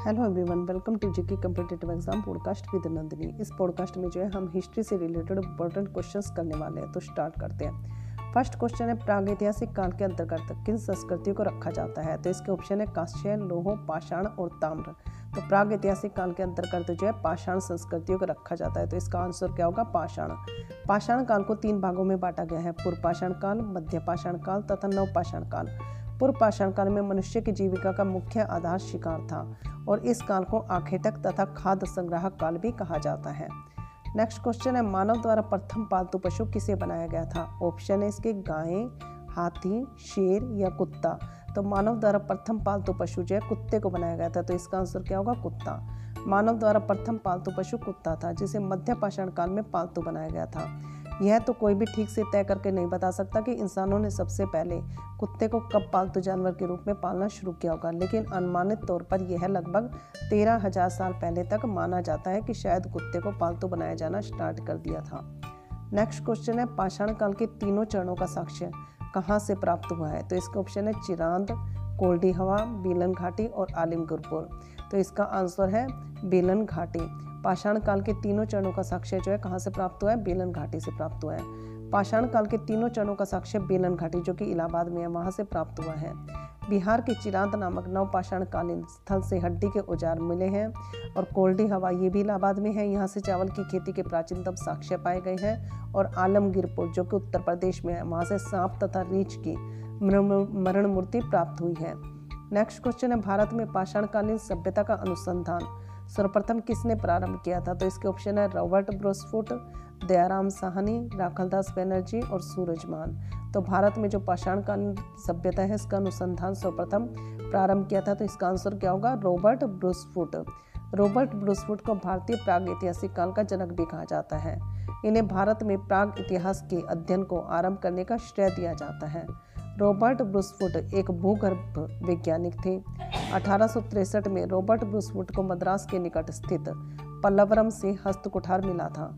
Hello everyone welcome to GK competitive exam podcast with Nandini इस podcast में जो है, हम हिस्ट्री से रिलेटेड इंपॉर्टेंट क्वेश्चंस करने वाले हैं तो स्टार्ट करते हैं। फ़र्स्ट क्वेश्चन है, प्रागैतिहासिक काल के अंतर्गत किन संस्कृतियों को रखा जाता है? तो इसके ऑप्शन है, कांस्य, लोहो, पाषाण और ताम्र। तो प्राग ऐतिहासिक काल के अंतर्गत जो है, पाषाण संस्कृतियों को रखा जाता है तो इसका आंसर क्या होगा? पाषाण। पाषाण काल को तीन भागों में बांटा गया है, पूर्व पाषाण काल, मध्य पाषाण काल तथा नव पाषाण काल। पूर्व पाषाण काल में मनुष्य की जीविका का मुख्य आधार शिकार था और इस काल को आखेटक तथा खाद्य संग्राहक काल भी कहा जाता है। नेक्स्ट क्वेश्चन है, मानव द्वारा प्रथम पालतू पशु किसे बनाया गया था? ऑप्शन है इसके, गाय, हाथी, शेर या कुत्ता। तो मानव द्वारा प्रथम पालतू पशु जो है, कुत्ते को बनाया गया था। तो इसका आंसर क्या होगा? कुत्ता। मानव द्वारा प्रथम पालतू पशु कुत्ता था, जिसे मध्य पाषाण काल में पालतू बनाया गया था। यह तो कोई भी ठीक से तय करके नहीं बता सकता कि इंसानों ने सबसे पहले कुत्ते को कब पालतू जानवर के रूप में पालना शुरू किया होगा। लेकिन अनुमानित तौर पर यह लगभग तेरह हज़ार साल पहले तक माना जाता है कि शायद कुत्ते को पालतू बनाया जाना स्टार्ट कर दिया था। नेक्स्ट क्वेश्चन है, पाषाण काल के तीनों चरणों का साक्ष्य कहाँ से प्राप्त हुआ है? तो इसका ऑप्शन है चिरांद, कोल्डी हवा, बेलन घाटी और आलिमगुरपुर तो इसका आंसर है बेलन घाटी। पाषाण काल के तीनों चरणों का साक्ष्य जो है कहाँ से प्राप्त हुआ है? बेलन घाटी से प्राप्त हुआ है। पाषाण काल के तीनों चरणों का साक्ष्य बेलन घाटी, जो कि इलाहाबाद में है, वहाँ से प्राप्त हुआ है। बिहार के चिरांत नामक नवपाषाण कालीन स्थल से हड्डी के औज़ार मिले हैं और कोल्डी हवा ये भी इलाहाबाद में है। यहाँ से चावल की खेती के प्राचीनतम साक्ष्य पाए गए हैं और आलमगीरपुर, जो कि उत्तर प्रदेश में है, वहाँ से सांप तथा रीछ की मरण मूर्ति प्राप्त हुई है। नेक्स्ट क्वेश्चन है, भारत में पाषाणकालीन सभ्यता का अनुसंधान। सर्वप्रथम किसने प्रारंभ किया था? तो इसके ऑप्शन है Robert Bruce Foote, Dayaram Sahni, Rakhaldas Banerji और सूरजमान तो भारत में जो पाषाणकालीन सभ्यता है, इसका अनुसंधान सर्वप्रथम प्रारंभ किया था तो इसका आंसर क्या होगा? Robert Bruce Foote. रॉबर्ट ब्रूसफुट को भारतीय प्राग ऐतिहासिक काल का जनक भी कहा जाता है। इन्हें भारत में प्राग इतिहास के अध्ययन को आरंभ करने का श्रेय दिया जाता है। रॉबर्ट ब्रूसफुट एक भूगर्भ वैज्ञानिक थे। अठारह में रॉबर्ट ब्रूसफुट को मद्रास के निकट स्थित पल्लवरम से हस्तकुठार मिला था।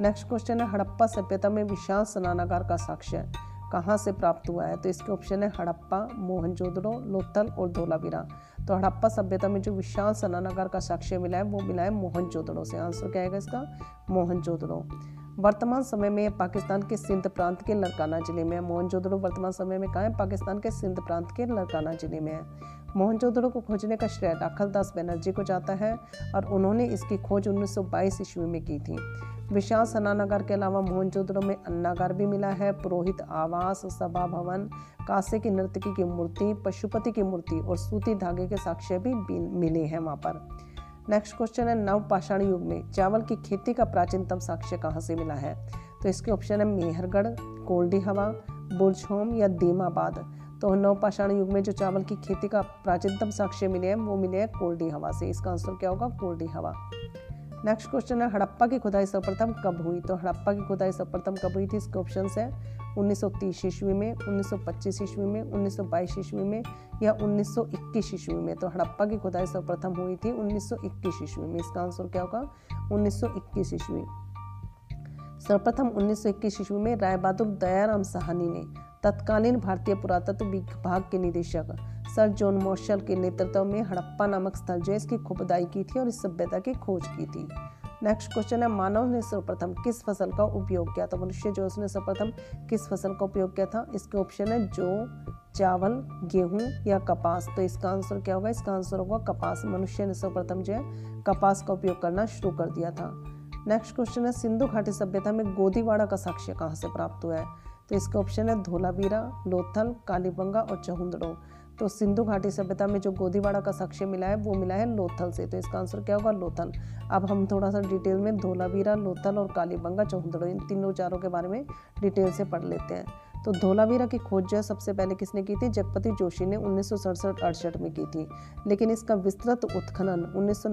नेक्स्ट क्वेश्चन है, हड़प्पा सभ्यता में विशाल स्नानागार का साक्ष्य कहाँ से प्राप्त हुआ है? तो इसके ऑप्शन है, हड़प्पा, मोहनजोदड़ो, लोथल और धोलावीरा। तो हड़प्पा सभ्यता में जो विशाल स्नानागार का साक्ष्य मिला है, वो मिला है मोहनजोदड़ो से। आंसर क्या आएगा इसका? मोहनजोदड़ो। वर्तमान समय में पाकिस्तान के सिंध प्रांत के लड़काना ज़िले में है। मोहनजोदड़ो वर्तमान समय में कहाँ है? पाकिस्तान के सिंध प्रांत के लड़काना ज़िले में है। मोहनजोदड़ो को खोजने का श्रेय राखल दास बनर्जी को जाता है और उन्होंने इसकी खोज 1922 ईस्वी में की थी। विशाल सनानगर के अलावा मोहनजोदड़ो में अन्नागार भी मिला है। पुरोहित आवास, सभा भवन, कासे की नर्तकी की मूर्ति, पशुपति की मूर्ति और सूती धागे के साक्ष्य भी मिले हैं वहाँ पर। नेक्स्ट क्वेश्चन है, नव पाषाण युग में चावल की खेती का प्राचीनतम साक्ष्य कहाँ से मिला है? तो इसके ऑप्शन है मेहरगढ़, कोल्डी हवा बुरझोम या दीमाबाद। तो नवपाषाण युग में जो चावल की खेती का प्राचीनतम साक्ष्य मिले हैं, वो मिले हैं कोल्डी हवा से। इसका आंसर क्या होगा? कोल्डी हवा। नेक्स्ट क्वेश्चन है, हड़प्पा की खुदाई सर्वप्रथम कब हुई? तो हड़प्पा की खुदाई सर्वप्रथम कब हुई थी? इसके ऑप्शन है 1930 ईस्वी में 1925 ईस्वी में 1922 ईस्वी में या 1921 ईस्वी में। तो हड़प्पा की खुदाई सर्वप्रथम हुई थी 1921 ईस्वी में। इसका आंसर क्या होगा? 1921 ईस्वी। सर्वप्रथम 1921 ईस्वी में राय बहादुर दयाराम साहनी ने तत्कालीन भारतीय पुरातत्व विभाग के निदेशक सर जॉन मॉर्शल के नेतृत्व में हड़प्पा नामक स्थल जो इसकी खुदाई की थी और इस सभ्यता की खोज की थी। नेक्स्ट क्वेश्चन है, मानव ने सर्वप्रथम किस फ़सल का उपयोग किया तो मनुष्य जो उसने सर्वप्रथम किस फ़सल का उपयोग किया था? इसके ऑप्शन है जो, चावल, गेहूँ या कपास। तो इसका आंसर क्या होगा? इसका आंसर होगा कपास। मनुष्य ने सर्वप्रथम जो है, कपास का उपयोग करना शुरू कर दिया था। नेक्स्ट क्वेश्चन है, सिंधु घाटी सभ्यता में गोदीवाड़ा का साक्ष्य कहाँ से प्राप्त हुआ है? तो इसका ऑप्शन है धोलावीरा, लोथल, कालीबंगा और चहुंदड़ो। तो सिंधु घाटी सभ्यता में जो गोदीवाड़ा का साक्ष्य मिला है, वो मिला है लोथल से। तो इसका आंसर क्या होगा? लोथल। अब हम थोड़ा सा डिटेल में धोलावीरा, लोथल और कालीबंगा चौहदड़ो इन तीनों चारों के बारे में डिटेल से पढ़ लेते हैं। तो धोलावीरा की खोज जो है, सबसे पहले किसने की थी? जगपति जोशी ने उन्नीस सौ में की थी। लेकिन इसका विस्तृत उत्खनन उन्नीस सौ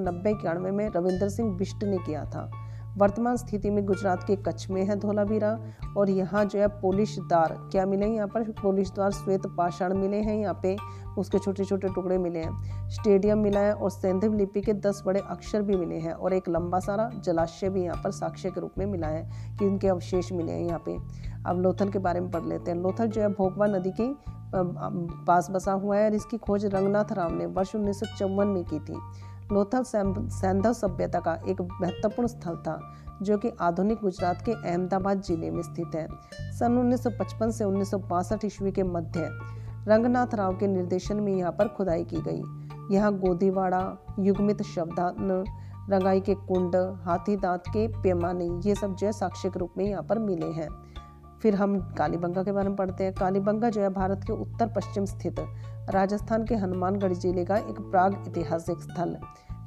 में रविंद्र सिंह बिष्ट ने किया था। वर्तमान स्थिति में गुजरात के कच्छ में है धोलावीरा और यहाँ जो है पोलिशदार क्या मिले हैं यहाँ पर? पोलिशदार श्वेत पाषाण मिले हैं यहाँ पे। उसके छोटे छोटे टुकड़े मिले हैं। स्टेडियम मिला है और सैंधिव लिपि के दस बड़े अक्षर भी मिले हैं और एक लंबा सारा जलाशय भी यहाँ पर साक्ष्य के रूप में मिला है कि इनके अवशेष मिले हैं यहाँ पे। अब लोथल के बारे में पढ़ लेते हैं। लोथल जो है भोगवा नदी की पास बसा हुआ है और इसकी खोज रंगनाथ राव ने वर्ष उन्नीस में की थी। लोथल सैंधव सभ्यता का एक महत्वपूर्ण स्थल था, जो कि आधुनिक गुजरात के अहमदाबाद ज़िले में स्थित है। सन 1955 से उन्नीस सौ बासठ ईस्वी के मध्य रंगनाथ राव के निर्देशन में यहाँ पर खुदाई की गई। यहाँ गोदीवाड़ा, युगमित शब्दान रंगाई के कुंड, हाथी दांत के पैमाने, ये सब जो है साक्ष्य के रूप में यहाँ पर मिले हैं। फिर हम कालीबंगा के बारे में पढ़ते हैं। कालीबंगा जो है भारत के उत्तर पश्चिम स्थित राजस्थान के हनुमानगढ़ ज़िले का एक प्राग ऐतिहासिक स्थल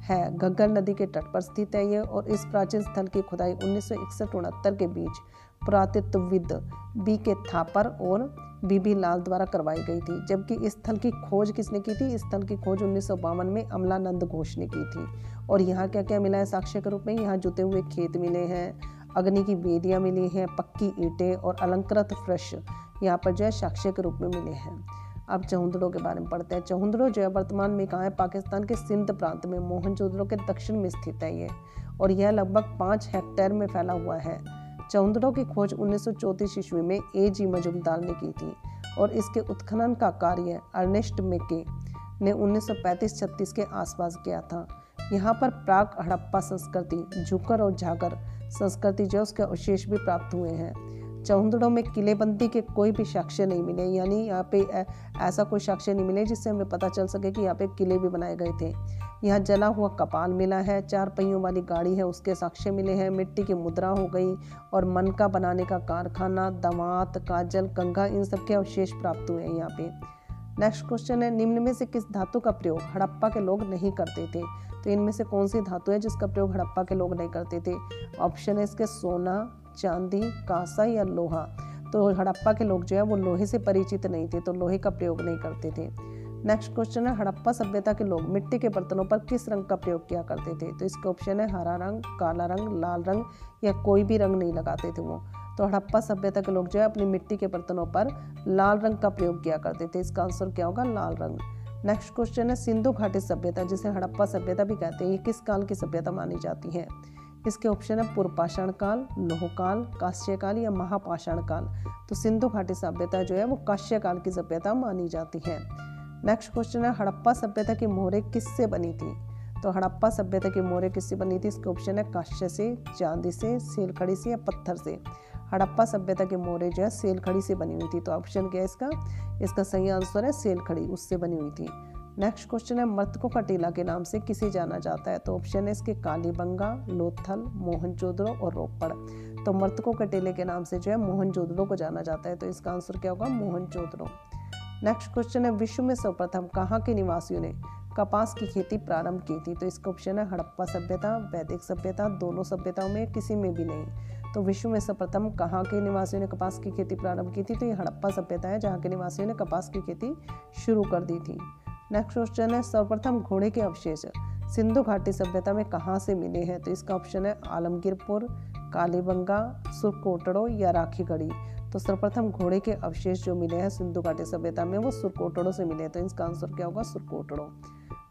है। घग्गर नदी के तट पर स्थित है ये और इस प्राचीन स्थल की खुदाई उन्नीस सौ के बीच पुरातत्वविद बी के थापर और बीबी लाल द्वारा करवाई गई थी। जबकि इस स्थल की खोज किसने की थी? इस स्थल की खोज उन्नीस सौ बावन में अमलानंद घोष ने की थी। और यहाँ क्या क्या मिला है साक्ष्य के रूप में? यहाँ जुते हुए खेत मिले हैं। अग्नि की वेदियाँ मिली हैं, पक्की ईंटें और अलंकृत फ्रश यहाँ पर जो है साक्ष्य के रूप में मिले हैं। अब चहुंदड़ों के बारे में पढ़ते हैं। चहुंदड़ो जो है वर्तमान में कहाँ है, पाकिस्तान के सिंध प्रांत में मोहनजोदड़ो के दक्षिण में स्थित है ये, और यह लगभग पाँच हेक्टेयर में फैला हुआ है। चौंदड़ों की खोज उन्नीस सौ ईस्वी में ए. जी. मजुमदार ने की थी, और इसके उत्खनन का कार्य अर्नेस्ट मेके ने 1935-36 के आसपास किया था। यहाँ पर प्राक हड़प्पा संस्कृति झुकर और झाकर संस्कृति जो उसके अवशेष भी प्राप्त हुए हैं। चौंदड़ों में किलेबंदी के कोई भी साक्ष्य नहीं मिले, यानी यहाँ पे ऐसा कोई साक्ष्य नहीं मिले जिससे हमें पता चल सके कि यहाँ पे किले भी बनाए गए थे। यहाँ जला हुआ कपाल मिला है, चार पहियों वाली गाड़ी है, उसके साक्ष्य मिले हैं, मिट्टी की मुद्रा हो गई और मनका बनाने का कारखाना दमात काजल कंघा इन सब के अवशेष प्राप्त हुए हैं यहाँ पे। नेक्स्ट क्वेश्चन है, निम्न में से किस धातु का प्रयोग हड़प्पा के लोग नहीं करते थे? तो इनमें से कौन सी धातु है जिसका प्रयोग हड़प्पा के लोग नहीं करते थे? ऑप्शन है इसके सोना, चांदी, कांसा या लोहा। तो हड़प्पा के लोग जो है वो लोहे से परिचित नहीं थे तो लोहे का प्रयोग नहीं करते थे। नेक्स्ट क्वेश्चन है, हड़प्पा सभ्यता के लोग मिट्टी के बर्तनों पर किस रंग का प्रयोग किया करते थे? तो इसका ऑप्शन है, हरा रंग, काला रंग, लाल रंग या कोई भी रंग नहीं लगाते थे वो। तो हड़प्पा सभ्यता के लोग जो है अपनी मिट्टी के बर्तनों पर लाल रंग का प्रयोग किया करते थे। इसका आंसर क्या होगा? लाल रंग। नेक्स्ट क्वेश्चन है, सिंधु घाटी सभ्यता, जिसे हड़प्पा सभ्यता भी कहते हैं, ये किस काल की सभ्यता मानी जाती है? इसके ऑप्शन है, पूर्वपाषाण काल लोहकाल काश्य काल या महापाषाण काल। तो सिंधु घाटी सभ्यता जो है, वो काश्य काल की सभ्यता मानी जाती है। नेक्स्ट क्वेश्चन है, हड़प्पा सभ्यता की मोहरें किससे बनी थी? तो हड़प्पा सभ्यता की मोहरें किससे बनी थी? इसके ऑप्शन है, काश्य से, चांदी से, सेलखड़ी से या पत्थर से। हड़प्पा सभ्यता के मोरे जो है, सेलखड़ी से बनी हुई थी। तो ऑप्शन क्या है इसका? इसका सही आंसर है सेलखड़ी, उससे बनी हुई थी। नेक्स्ट क्वेश्चन है मर्तकों का टीला के नाम से किसे जाना जाता है? तो ऑप्शन है इसके कालीबंगा, लोथल मोहनजोदड़ो और रोपड़। तो मर्तकों के टीले के नाम से जो है मोहनजोदड़ो को जाना जाता है। तो इसका आंसर क्या होगा? मोहनजोदड़ो नेक्स्ट क्वेश्चन है, विश्व में सर्वप्रथम कहाँ के निवासियों ने कपास की खेती प्रारंभ की थी? तो इसका ऑप्शन है, हड़प्पा सभ्यता, वैदिक सभ्यता, दोनों सभ्यताओं में, किसी में भी नहीं। तो विश्व में सर्वप्रथम कहाँ के निवासियों ने कपास की खेती प्रारंभ की थी? तो ये हड़प्पा सभ्यता है, जहाँ के निवासियों ने कपास की खेती शुरू कर दी थी। नेक्स्ट क्वेश्चन है, सर्वप्रथम घोड़े के अवशेष सिंधु घाटी सभ्यता में कहाँ से मिले हैं? तो इसका ऑप्शन है आलमगीरपुर, कालीबंगा, सुरकोटड़ो या राखीगढ़ी। तो सर्वप्रथम घोड़े के अवशेष जो मिले हैं सिंधु घाटी सभ्यता में, वो सुरकोटड़ो से मिले हैं। तो इसका आंसर क्या होगा? सुरकोटड़ो।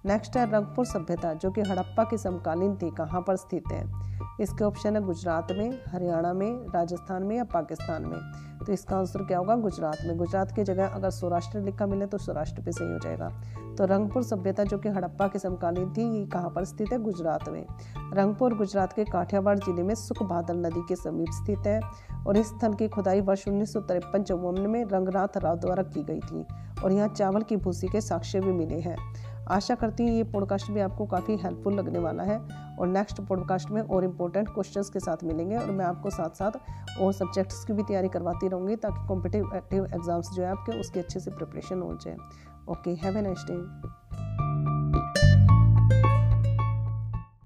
नेक्स्ट है रंगपुर सभ्यता, जो कि हड़प्पा की समकालीन थी, कहाँ पर स्थित है? इसके ऑप्शन है गुजरात में, हरियाणा में, राजस्थान में या पाकिस्तान में। तो इसका आंसर क्या होगा? गुजरात में। गुजरात की जगह अगर सौराष्ट्र लिखा मिले तो सौराष्ट्र पे सही हो जाएगा। तो रंगपुर सभ्यता, जो कि हड़प्पा के समकालीन थी, ये कहाँ पर स्थित है? गुजरात में। रंगपुर, गुजरात के काठियावाड़ ज़िले में सुख बादल नदी के समीप स्थित है और इस स्थल की खुदाई वर्ष उन्नीस सौ तिरपन में रंगनाथ राव द्वारा की गई थी और यहाँ चावल की भूसी के साक्ष्य भी मिले हैं। आशा करती हूँ ये पॉडकास्ट भी आपको काफ़ी हेल्पफुल लगने वाला है और नेक्स्ट पॉडकास्ट में और इम्पोर्टेंट क्वेश्चंस के साथ मिलेंगे और मैं आपको साथ साथ और सब्जेक्ट्स की भी तैयारी करवाती रहूँगी ताकि कॉम्पिटिव एक्टिव एग्ज़ाम्स जो है आपके उसकी अच्छे से प्रिपरेशन हो जाए। Okay have a nice day